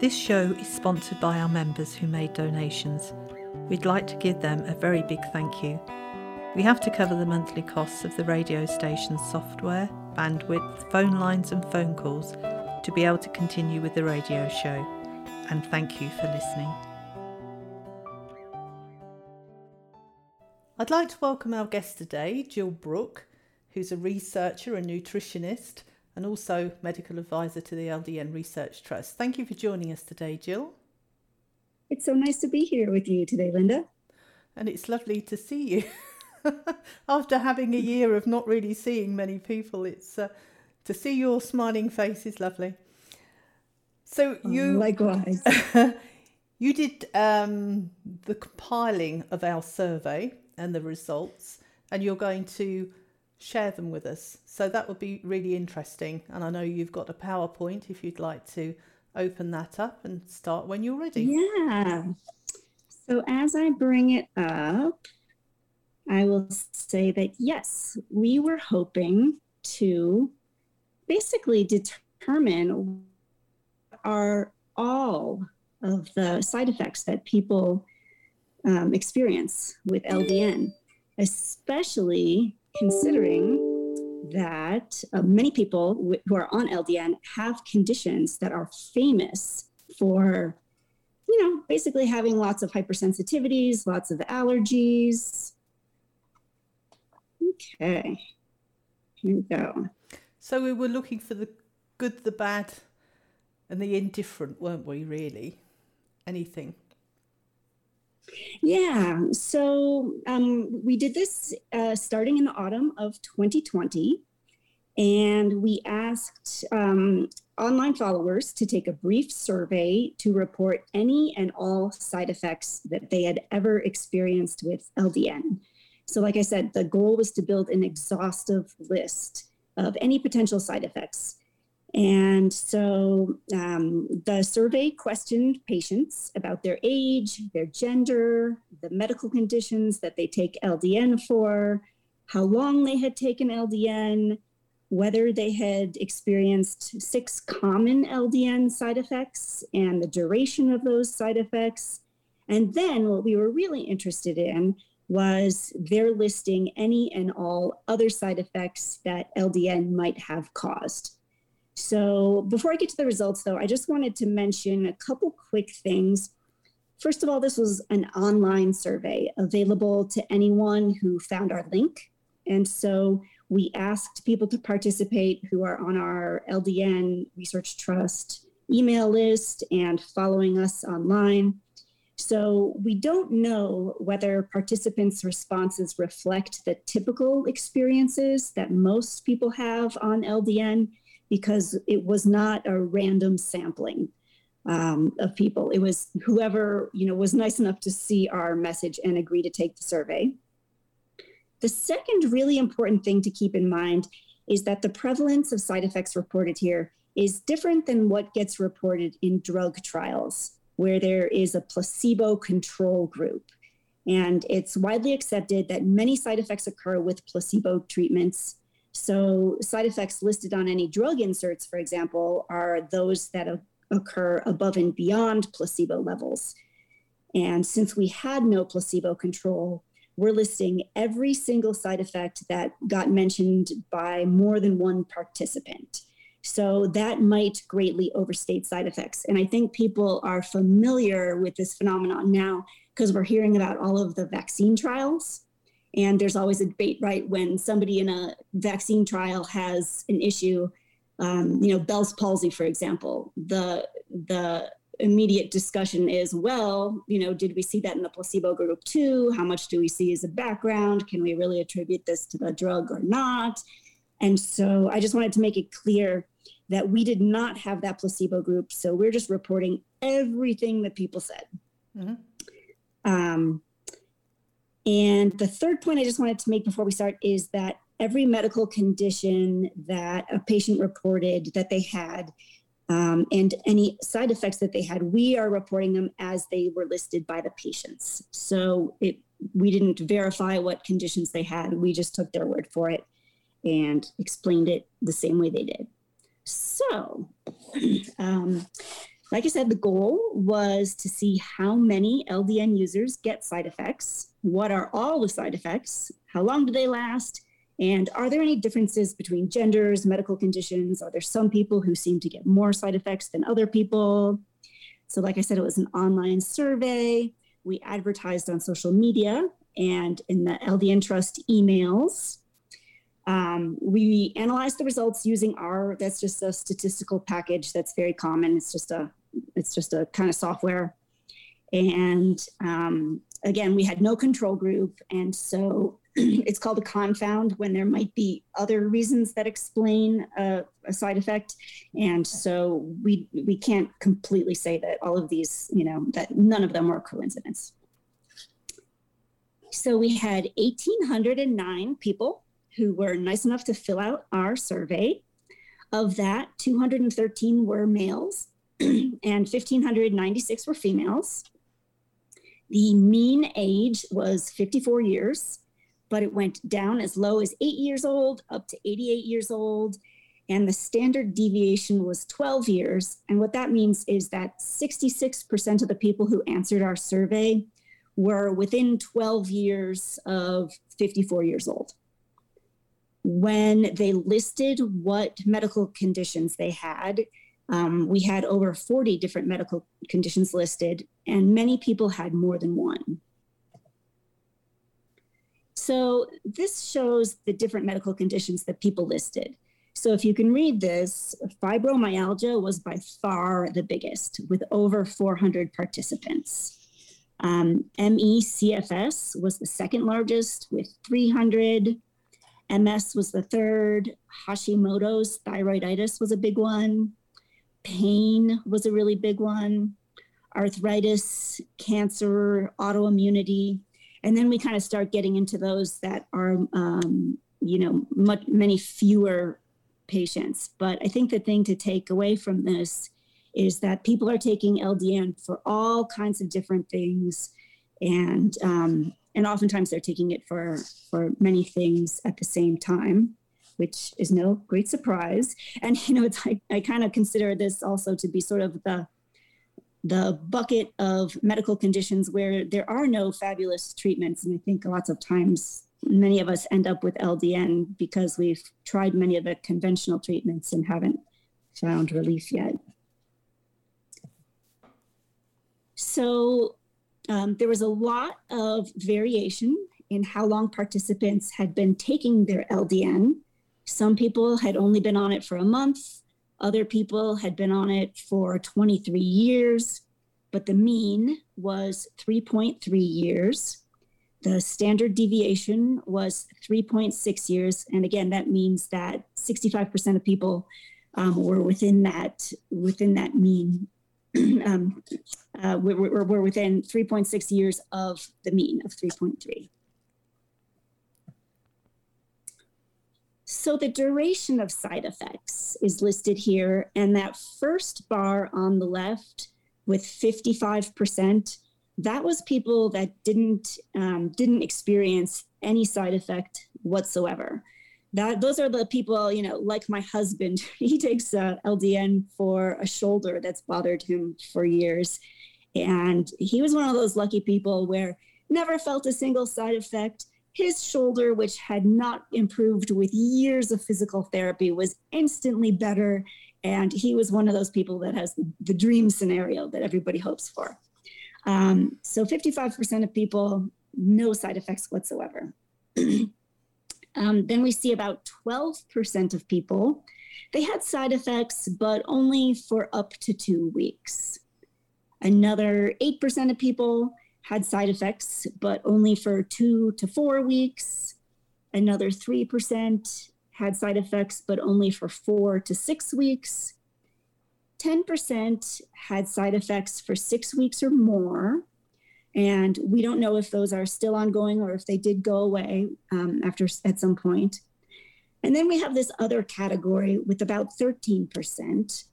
This show is sponsored by our members who made donations. We'd like to give them a very big thank you. We have to cover the monthly costs of the radio station's software, bandwidth, phone lines, and phone calls to be able to continue with the radio show. And thank you for listening. I'd like to welcome our guest today, Jill Brook, who's a researcher and nutritionist and also medical advisor to the LDN Research Trust. Thank you for joining us today, Jill. It's so nice to be here with you today, Linda. And it's lovely to see you. After having a year of not really seeing many people, it's uh, to see your smiling face is lovely. So Oh, you likewise. you did um, the compiling of our survey and the results, and you're going to share them with us. So that would be really interesting. And I know you've got a PowerPoint if you'd like to open that up and start when you're ready. yeah. So as I bring it up, I will say that yes, we were hoping to basically determine are all of the side effects that people um, experience with LDN, especially considering that uh, many people w- who are on LDN have conditions that are famous for, you know, basically having lots of hypersensitivities, lots of allergies. Okay, here we go. So we were looking for the good, the bad, and the indifferent, weren't we, really? Anything. Yeah, so um, we did this uh, starting in the autumn of 2020, and we asked um, online followers to take a brief survey to report any and all side effects that they had ever experienced with LDN. So, like I said, the goal was to build an exhaustive list of any potential side effects. And so um, the survey questioned patients about their age, their gender, the medical conditions that they take LDN for, how long they had taken LDN, whether they had experienced six common LDN side effects and the duration of those side effects. And then what we were really interested in was their listing any and all other side effects that LDN might have caused. So before I get to the results, though, I just wanted to mention a couple quick things. First of all, this was an online survey available to anyone who found our link. And so we asked people to participate who are on our LDN Research Trust email list and following us online. So we don't know whether participants' responses reflect the typical experiences that most people have on LDN because it was not a random sampling um, of people. It was whoever you know was nice enough to see our message and agree to take the survey. The second really important thing to keep in mind is that the prevalence of side effects reported here is different than what gets reported in drug trials, where there is a placebo control group. And it's widely accepted that many side effects occur with placebo treatments. So, side effects listed on any drug inserts, for example, are those that occur above and beyond placebo levels. And since we had no placebo control, we're listing every single side effect that got mentioned by more than one participant. So that might greatly overstate side effects. And I think people are familiar with this phenomenon now because we're hearing about all of the vaccine trials. And there's always a debate, right? When somebody in a vaccine trial has an issue, um, you know, Bell's palsy, for example, the the immediate discussion is, well, you know, did we see that in the placebo group too? How much do we see as a background? Can we really attribute this to the drug or not? And so I just wanted to make it clear that we did not have that placebo group. So we're just reporting everything that people said. Mm-hmm. Um, and the third point I just wanted to make before we start is that every medical condition that a patient reported that they had um, and any side effects that they had, we are reporting them as they were listed by the patients. So it, we didn't verify what conditions they had. We just took their word for it and explained it the same way they did. So, um, like I said, the goal was to see how many LDN users get side effects, what are all the side effects, how long do they last, and are there any differences between genders, medical conditions? Are there some people who seem to get more side effects than other people? So, like I said, it was an online survey. We advertised on social media and in the LDN Trust emails. Um, we analyzed the results using R. That's just a statistical package that's very common. It's just a it's just a kind of software. And um, again, we had no control group, and so it's called a confound when there might be other reasons that explain a, a, side effect. And so we we can't completely say that all of these you know that none of them were coincidence. So we had 1809 people who were nice enough to fill out our survey. Of that 213 were males and 1596 were females the mean age was 54 years but it went down as low as eight years old up to 88 years old. And the standard deviation was 12 years. And what that means is that 66% of the people who answered our survey were within 12 years of 54 years old. When they listed what medical conditions they had, um, we had over 40 different medical conditions listed, and many people had more than one. So this shows the different medical conditions that people listed. So if you can read this, fibromyalgia was by far the biggest with over 400 participants. Um, ME/CFS was the second largest with 300. MS was the third. Hashimoto's thyroiditis was a big one. Pain was a really big one. Arthritis, cancer, autoimmunity, and then we kind of start getting into those that are um, you know much many fewer patients. But i think the thing to take away from this is that people are taking ldn for all kinds of different things. And um, and oftentimes they're taking it for for many things at the same time which is no great surprise and you know it's i, I kind of consider this also to be sort of the the bucket of medical conditions where there are no fabulous treatments. And I think lots of times many of us end up with LDN because we've tried many of the conventional treatments and haven't found relief yet. So um, there was a lot of variation in how long participants had been taking their LDN. Some people had only been on it for a month, other people had been on it for 23 years, but the mean was 3.3 years. The standard deviation was 3.6 years. And again, that means that 65% of people um, were within that within that mean. um, uh, we're, within 3.6 years of the mean of 3.3. So the duration of side effects is listed here, and that first bar on the left with 55%, that was people that didn't um, didn't experience any side effect whatsoever. That those are the people, you know, like my husband. He takes uh, LDN for a shoulder that's bothered him for years, and he was one of those lucky people where never felt a single side effect his shoulder, which had not improved with years of physical therapy, was instantly better. And he was one of those people that has the dream scenario that everybody hopes for. Um, so 55% of people, no side effects whatsoever. um, then we see about 12% of people, they had side effects, but only for up to two weeks. Another 8% of people, had side effects, but only for two to four weeks. Another 3% had side effects, but only for four to six weeks. 10% had side effects for six weeks or more. And we don't know if those are still ongoing or if they did go away um, after at some point. And then we have this other category with about 13%.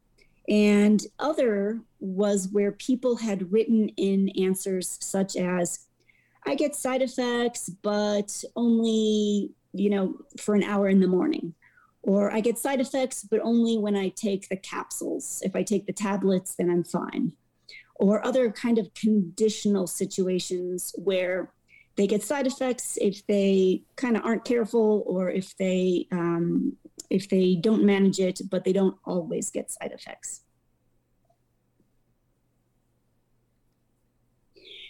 And other was where people had written in answers such as, I get side effects, but only, you know, for an hour in the morning. Or I get side effects, but only when I take the capsules. If I take the tablets, then I'm fine. Or other kind of conditional situations where they get side effects if they kind of aren't careful or if they um, if they don't manage it, but they don't always get side effects.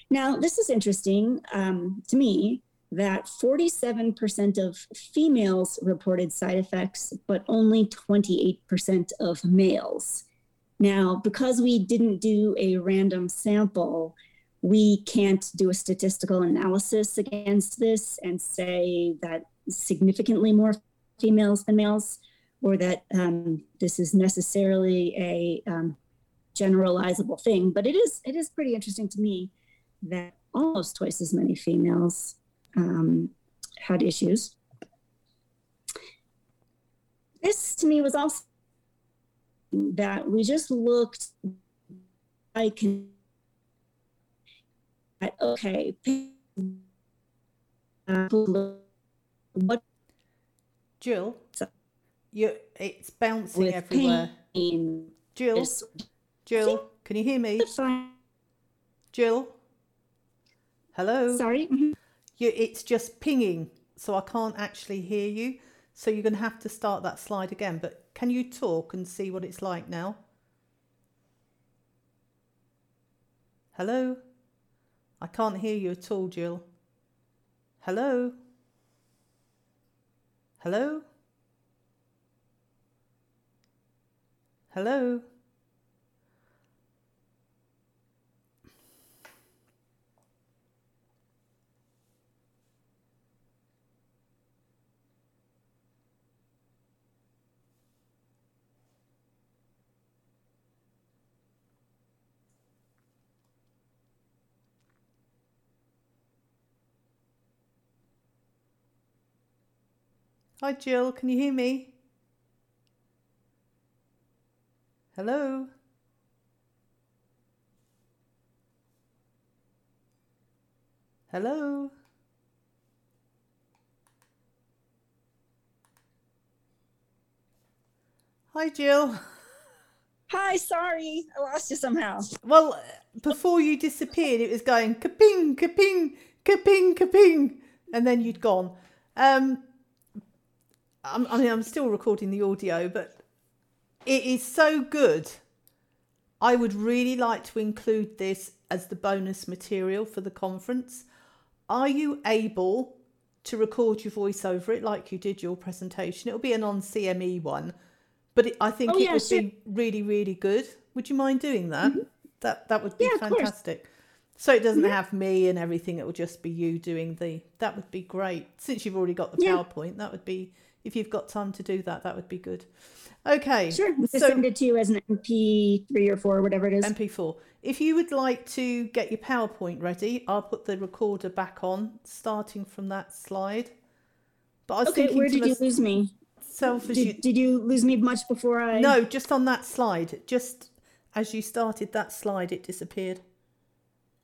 Now, this is interesting um, to me that 47% of females reported side effects, but only 28% of males. Now, because we didn't do a random sample, we can't do a statistical analysis against this and say that significantly more females than males, or that um, this is necessarily a um, generalizable thing. But it is it is pretty interesting to me that almost twice as many females um, had issues. This to me was also that we just looked I can at okay what Jill you it's bouncing everywhere pain, Jill Jill can you hear me Jill hello sorry mm-hmm you, it's just pinging, so I can't actually hear you. So you're going to have to start that slide again. But can you talk and see what it's like now? Hello? I can't hear you at all, Jill. Hello? Hello? Hello? Hi, Jill. Can you hear me? Hello? Hello? Hi, Jill. Hi, sorry. I lost you somehow. Well, before you disappeared, it was going kaping, kaping, kaping, kaping, and then you'd gone. Um, I'm, I mean, I'm still recording the audio, but it is so good. I would really like to include this as the bonus material for the conference. Are you able to record your voice over it like you did your presentation? It'll be a non CME one, but it, I think oh, it yeah, would sure. be really, really good. Would you mind doing that? Mm-hmm. That that would be yeah, fantastic. So it doesn't mm-hmm. have me and everything. It will just be you doing the. That would be great. Since you've already got the yeah. PowerPoint, that would be if you've got time to do that, that would be good. Okay. Sure. So, send it to you as an MP3 or 4 whatever it is. MP4. If you would like to get your PowerPoint ready, I'll put the recorder back on, starting from that slide. But I was okay, where did you lose me? Selfish. Did, did you lose me much before I? No, just on that slide. Just as you started that slide, it disappeared.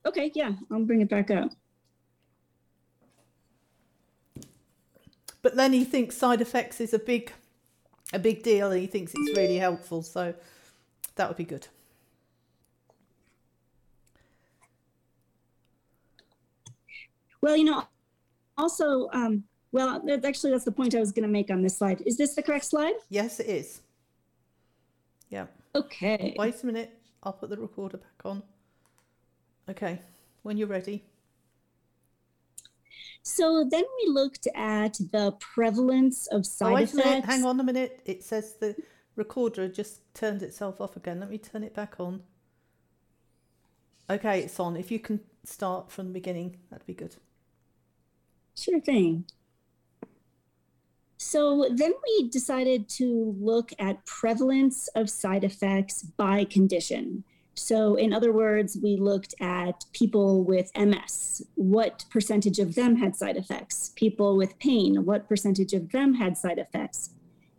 Okay, yeah, I'll bring it back up. But then he thinks side effects is a big a big deal and he thinks it's really helpful so that would be good. Well you know also um, well actually that's the point i was going to make on this slide. Is this the correct slide? Yes it is. Yeah. Okay. Wait a minute. I'll put the recorder back on. Okay. When you're ready so then we looked at the prevalence of oh, side oh, effects. Hang on a minute. It says the recorder just turned itself off again. Let me turn it back on. Okay, it's on. If you can start from the beginning, that'd be good. Sure thing. So then we decided to look at prevalence of side effects by condition. So, in other words, we looked at people with MS. What percentage of them had side effects? People with pain, what percentage of them had side effects?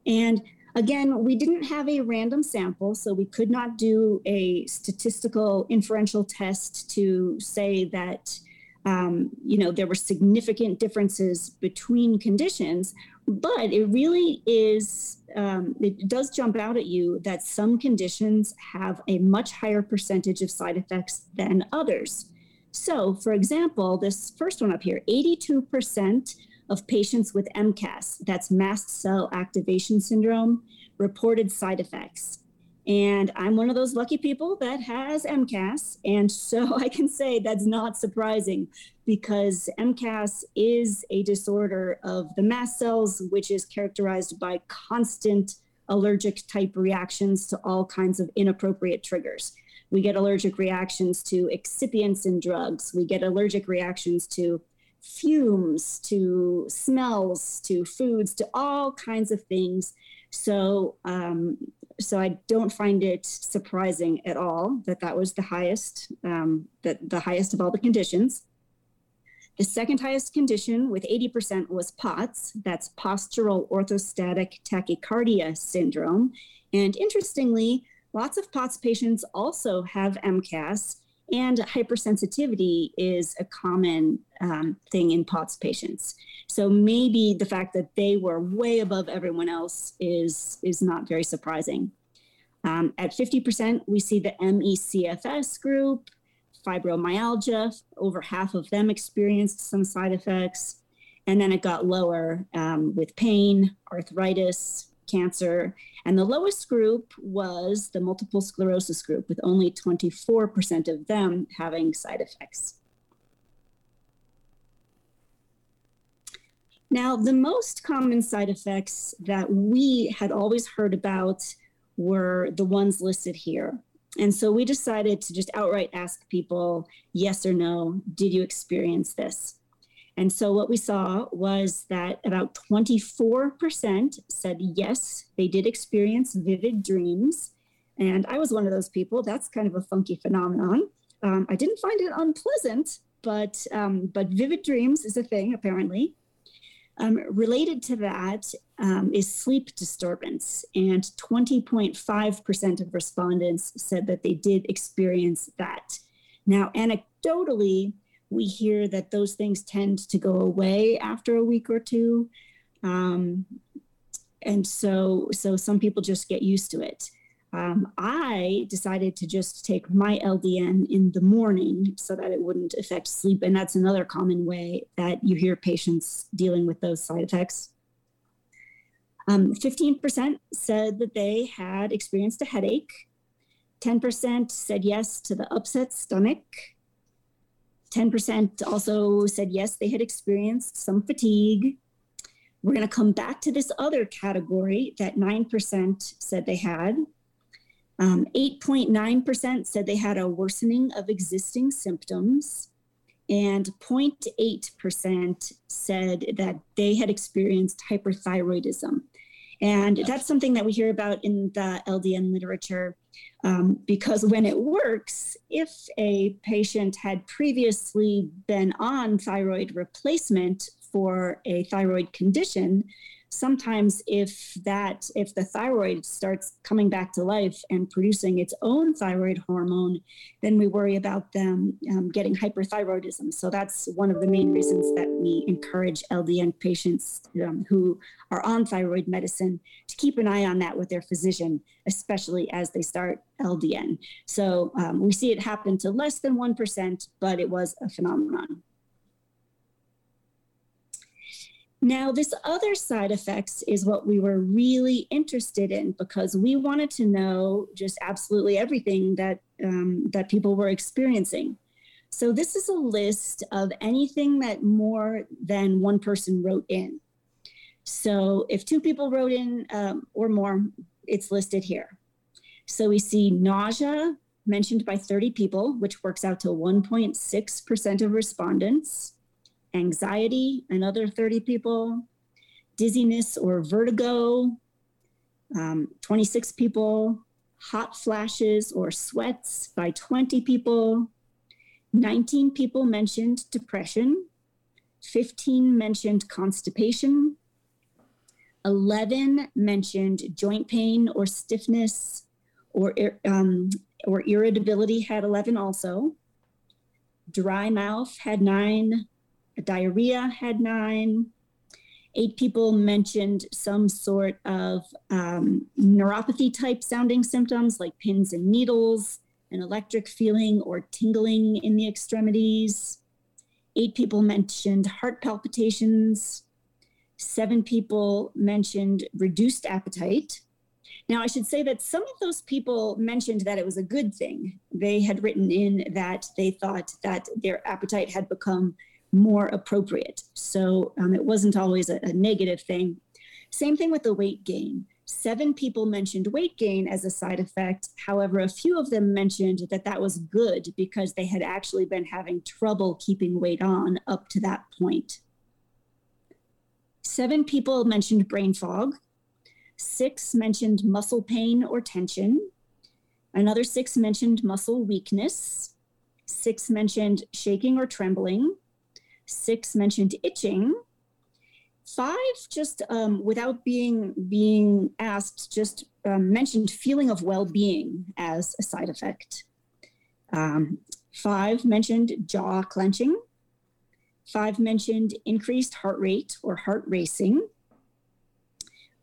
And again, we didn't have a random sample, so we could not do a statistical inferential test to say that um, you know there were significant differences between conditions but it really is um, it does jump out at you that some conditions have a much higher percentage of side effects than others. So for example this first one up here 82% of patients with mcas that's mast cell activation syndrome reported side effects and I'm one of those lucky people that has MCAS. And so I can say that's not surprising because MCAS is a disorder of the mast cells, which is characterized by constant allergic type reactions to all kinds of inappropriate triggers. We get allergic reactions to excipients in drugs, we get allergic reactions to fumes, to smells, to foods, to all kinds of things. So, um, so I don't find it surprising at all that that was the highest, um, that the highest of all the conditions. The second highest condition with 80% was POTS, that's postural orthostatic tachycardia syndrome. And interestingly, lots of POTS patients also have MCAS, and hypersensitivity is a common um, thing in POTS patients. So maybe the fact that they were way above everyone else is, is not very surprising. Um, at 50%, we see the ME/CFS group, fibromyalgia, over half of them experienced some side effects. And then it got lower um, with pain, arthritis, cancer. And the lowest group was the multiple sclerosis group, with only 24% of them having side effects. Now, the most common side effects that we had always heard about were the ones listed here. And so we decided to just outright ask people yes or no, did you experience this? And so what we saw was that about 24% said yes, they did experience vivid dreams. And I was one of those people. That's kind of a funky phenomenon. Um, I didn't find it unpleasant, but um, but vivid dreams is a thing apparently. Um, related to that um, is sleep disturbance, and 20.5% of respondents said that they did experience that. Now, anecdotally, we hear that those things tend to go away after a week or two. Um, and so, so some people just get used to it um, I decided to just take my LDN in the morning so that it wouldn't affect sleep. And that's another common way that you hear patients dealing with those side effects. Um, 15% said that they had experienced a headache. 10% said yes to the upset stomach. 10% also said yes, they had experienced some fatigue. We're going to come back to this other category that 9% said they had. Um, 8.9% said they had a worsening of existing symptoms, and 0.8% said that they had experienced hyperthyroidism. And that's something that we hear about in the LDN literature um, because when it works, if a patient had previously been on thyroid replacement for a thyroid condition, sometimes if that if the thyroid starts coming back to life and producing its own thyroid hormone then we worry about them um, getting hyperthyroidism. So that's one of the main reasons that we encourage ldn patients um, who are on thyroid medicine to keep an eye on that with their physician especially as they start ldn so um, we see it happen to less than 1% but it was a phenomenon Now, this other side effects is what we were really interested in because we wanted to know just absolutely everything that um, that people were experiencing. So this is a list of anything that more than one person wrote in. So if two people wrote in um, or more, it's listed here. So we see nausea mentioned by 30 people, which works out to 1.6% of respondents anxiety, another 30 people, dizziness or vertigo, um, 26 people, hot flashes or sweats by 20 people, 19 people mentioned depression, 15 mentioned constipation, 11 mentioned joint pain or stiffness or, um, or irritability had 11 also. Dry mouth had nine, diarrhea had nine, eight people mentioned some sort of um, neuropathy type sounding symptoms like pins and needles, an electric feeling or tingling in the extremities. Eight people mentioned heart palpitations. Seven people mentioned reduced appetite. Now, I should say that some of those people mentioned that it was a good thing. They had written in that they thought that their appetite had become more appropriate. So um, it wasn't always a, a negative thing. Same thing with the weight gain. Seven people mentioned weight gain as a side effect. However, a few of them mentioned that that was good because they had actually been having trouble keeping weight on up to that point. Seven people mentioned brain fog. Six mentioned muscle pain or tension. Another six mentioned muscle weakness. Six mentioned shaking or trembling. Six mentioned itching. Five just um, without being being asked, just um, mentioned feeling of well-being as a side effect. Um, five mentioned jaw clenching. Five mentioned increased heart rate or heart racing.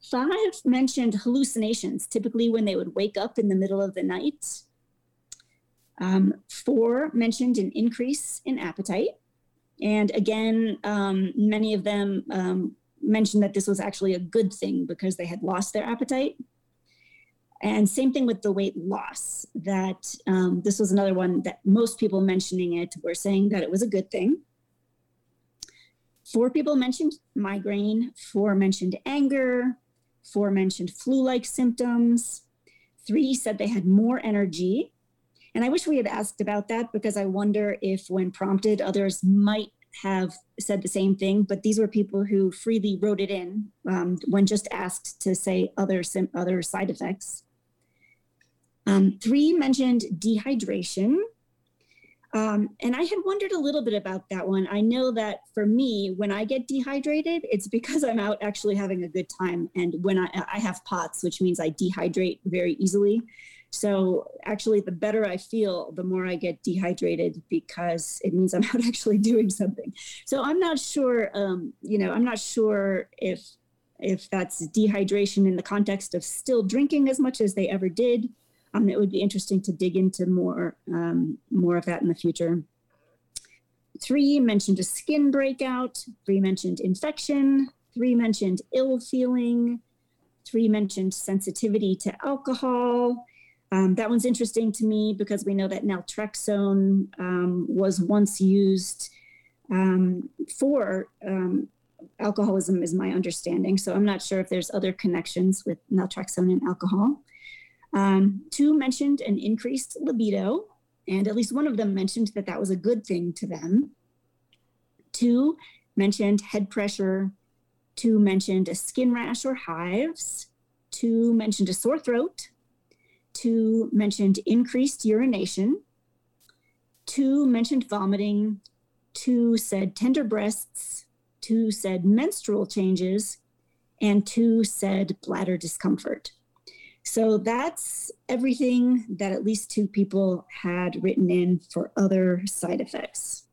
Five mentioned hallucinations, typically when they would wake up in the middle of the night. Um, four mentioned an increase in appetite. And again, um, many of them um, mentioned that this was actually a good thing because they had lost their appetite. And same thing with the weight loss, that um, this was another one that most people mentioning it were saying that it was a good thing. Four people mentioned migraine, four mentioned anger, four mentioned flu like symptoms, three said they had more energy, and I wish we had asked about that because I wonder if, when prompted, others might have said the same thing. But these were people who freely wrote it in um, when just asked to say other sim- other side effects. Um, three mentioned dehydration. Um, and I had wondered a little bit about that one. I know that for me, when I get dehydrated, it's because I'm out actually having a good time. And when I, I have POTS, which means I dehydrate very easily. So actually, the better I feel, the more I get dehydrated because it means I'm not actually doing something. So I'm not sure, um, you know, I'm not sure if if that's dehydration in the context of still drinking as much as they ever did. Um, it would be interesting to dig into more um, more of that in the future. Three mentioned a skin breakout. Three mentioned infection. Three mentioned ill feeling. Three mentioned sensitivity to alcohol. Um, that one's interesting to me because we know that naltrexone um, was once used um, for um, alcoholism, is my understanding. So I'm not sure if there's other connections with naltrexone and alcohol. Um, two mentioned an increased libido, and at least one of them mentioned that that was a good thing to them. Two mentioned head pressure. Two mentioned a skin rash or hives. Two mentioned a sore throat Two mentioned increased urination. Two mentioned vomiting. Two said tender breasts. Two said menstrual changes. And two said bladder discomfort. So that's everything that at least two people had written in for other side effects.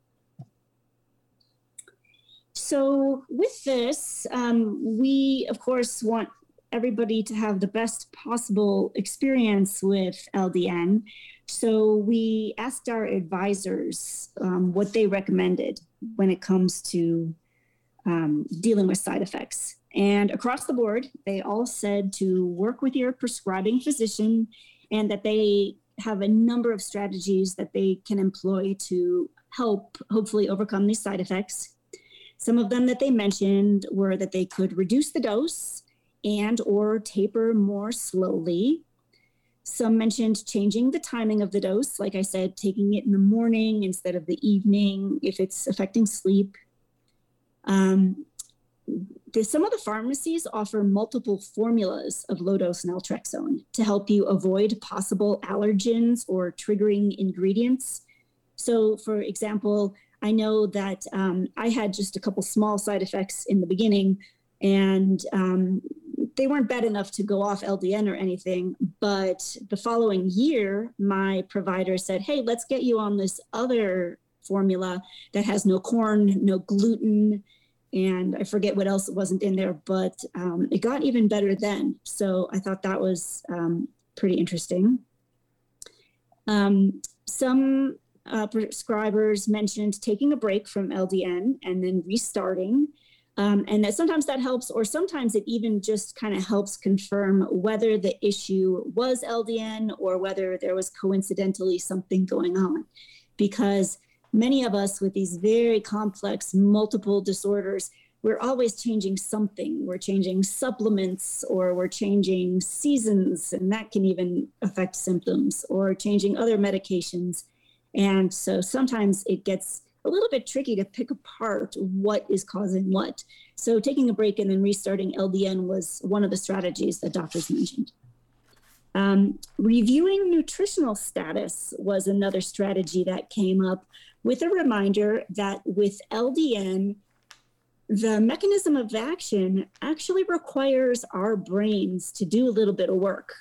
So, with this, um, we of course want everybody to have the best possible experience with LDN. So we asked our advisors um, what they recommended when it comes to um, dealing with side effects. And across the board, they all said to work with your prescribing physician and that they have a number of strategies that they can employ to help hopefully overcome these side effects. Some of them that they mentioned were that they could reduce the dose and or taper more slowly. Some mentioned changing the timing of the dose, like I said, taking it in the morning instead of the evening if it's affecting sleep. Um, the, some of the pharmacies offer multiple formulas of low dose naltrexone to help you avoid possible allergens or triggering ingredients. So, for example, I know that um, I had just a couple small side effects in the beginning, and um, they weren't bad enough to go off LDN or anything. But the following year, my provider said, Hey, let's get you on this other formula that has no corn, no gluten, and I forget what else wasn't in there, but um, it got even better then. So I thought that was um, pretty interesting. Um, some uh, prescribers mentioned taking a break from LDN and then restarting. Um, and that sometimes that helps, or sometimes it even just kind of helps confirm whether the issue was LDN or whether there was coincidentally something going on. Because many of us with these very complex multiple disorders, we're always changing something. We're changing supplements or we're changing seasons, and that can even affect symptoms, or changing other medications. And so sometimes it gets a little bit tricky to pick apart what is causing what. So taking a break and then restarting LDN was one of the strategies that doctors mentioned. Um, reviewing nutritional status was another strategy that came up with a reminder that with LDN, the mechanism of action actually requires our brains to do a little bit of work.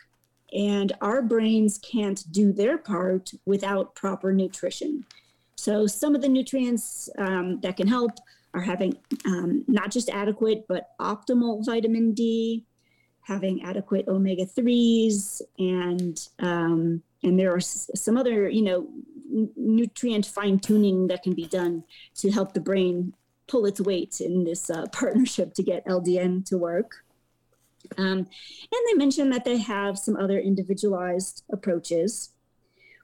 And our brains can't do their part without proper nutrition. So some of the nutrients um, that can help are having um, not just adequate, but optimal vitamin D, having adequate omega threes, and um, and there are some other you know nutrient fine tuning that can be done to help the brain pull its weight in this uh, partnership to get LDN to work. Um, and they mentioned that they have some other individualized approaches.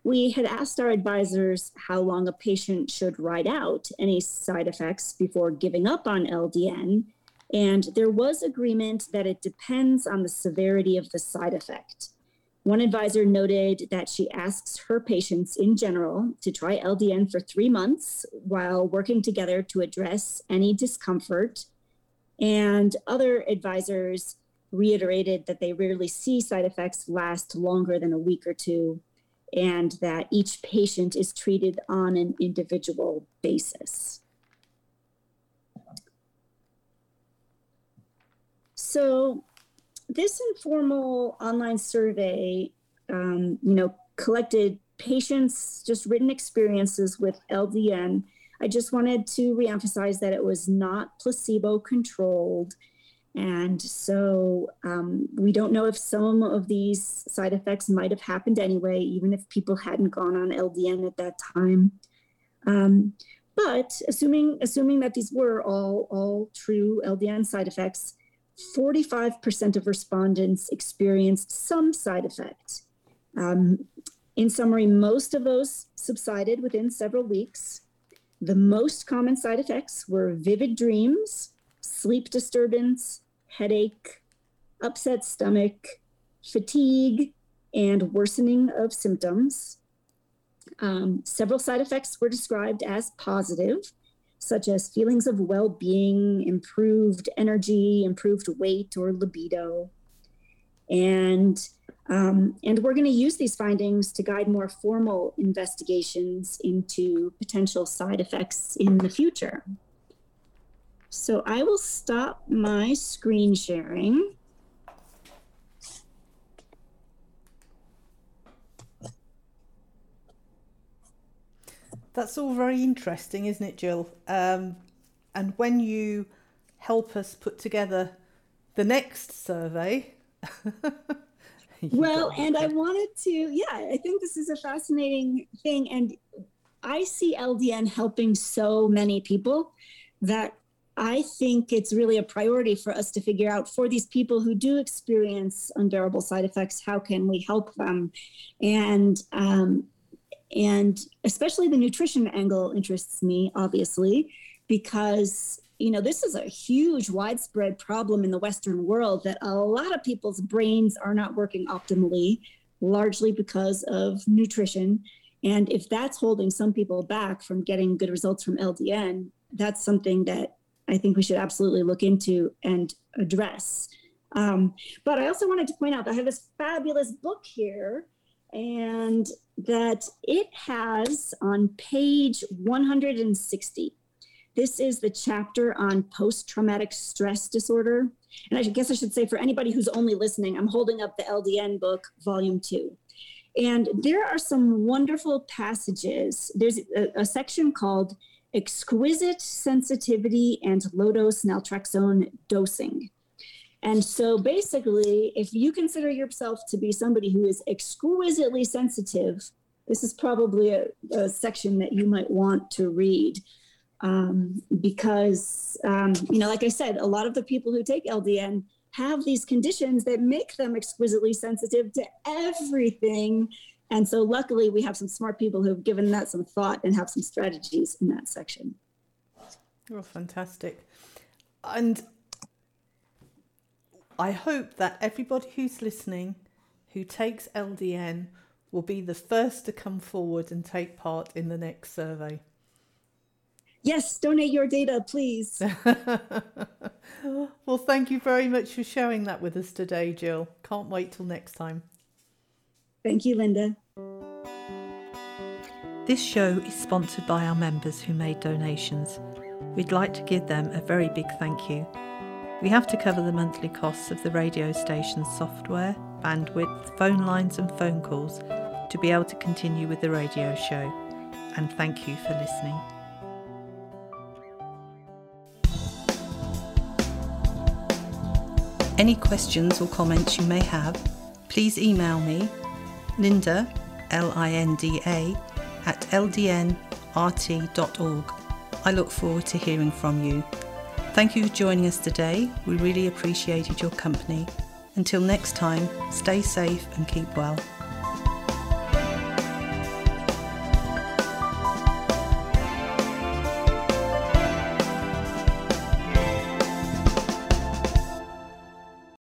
We had asked our advisors how long a patient should ride out any side effects before giving up on LDN. And there was agreement that it depends on the severity of the side effect. One advisor noted that she asks her patients in general to try LDN for three months while working together to address any discomfort. And other advisors reiterated that they rarely see side effects last longer than a week or two and that each patient is treated on an individual basis. So, this informal online survey, um, you know, collected patients' just written experiences with LDN. I just wanted to reemphasize that it was not placebo controlled and so um, we don't know if some of these side effects might have happened anyway, even if people hadn't gone on LDN at that time. Um, but assuming assuming that these were all all true LDN side effects, 45% of respondents experienced some side effect. Um, in summary, most of those subsided within several weeks. The most common side effects were vivid dreams, sleep disturbance, headache, upset stomach, fatigue, and worsening of symptoms. Um, several side effects were described as positive, such as feelings of well being, improved energy, improved weight, or libido. And, um, and we're going to use these findings to guide more formal investigations into potential side effects in the future. So I will stop my screen sharing. That's all very interesting, isn't it, Jill? Um, and when you help us put together the next survey. well, and I wanted to, yeah, I think this is a fascinating thing. And I see LDN helping so many people that I think it's really a priority for us to figure out for these people who do experience unbearable side effects, how can we help them? And um, and especially the nutrition angle interests me, obviously, because you know this is a huge, widespread problem in the Western world that a lot of people's brains are not working optimally, largely because of nutrition. And if that's holding some people back from getting good results from LDN, that's something that I think we should absolutely look into and address. Um, but I also wanted to point out that I have this fabulous book here, and that it has on page 160. This is the chapter on post traumatic stress disorder. And I guess I should say for anybody who's only listening, I'm holding up the LDN book, volume two. And there are some wonderful passages. There's a, a section called Exquisite Sensitivity and Low Dose Naltrexone Dosing. And so basically, if you consider yourself to be somebody who is exquisitely sensitive, this is probably a, a section that you might want to read. Um, because, um, you know, like I said, a lot of the people who take LDN have these conditions that make them exquisitely sensitive to everything. And so, luckily, we have some smart people who've given that some thought and have some strategies in that section. Oh, fantastic. And I hope that everybody who's listening who takes LDN will be the first to come forward and take part in the next survey. Yes, donate your data, please. well, thank you very much for sharing that with us today, Jill. Can't wait till next time. Thank you, Linda. This show is sponsored by our members who made donations. We'd like to give them a very big thank you. We have to cover the monthly costs of the radio station's software, bandwidth, phone lines, and phone calls to be able to continue with the radio show. And thank you for listening. Any questions or comments you may have, please email me, Linda, L I N D A, at ldnrt.org. I look forward to hearing from you. Thank you for joining us today. We really appreciated your company. Until next time, stay safe and keep well.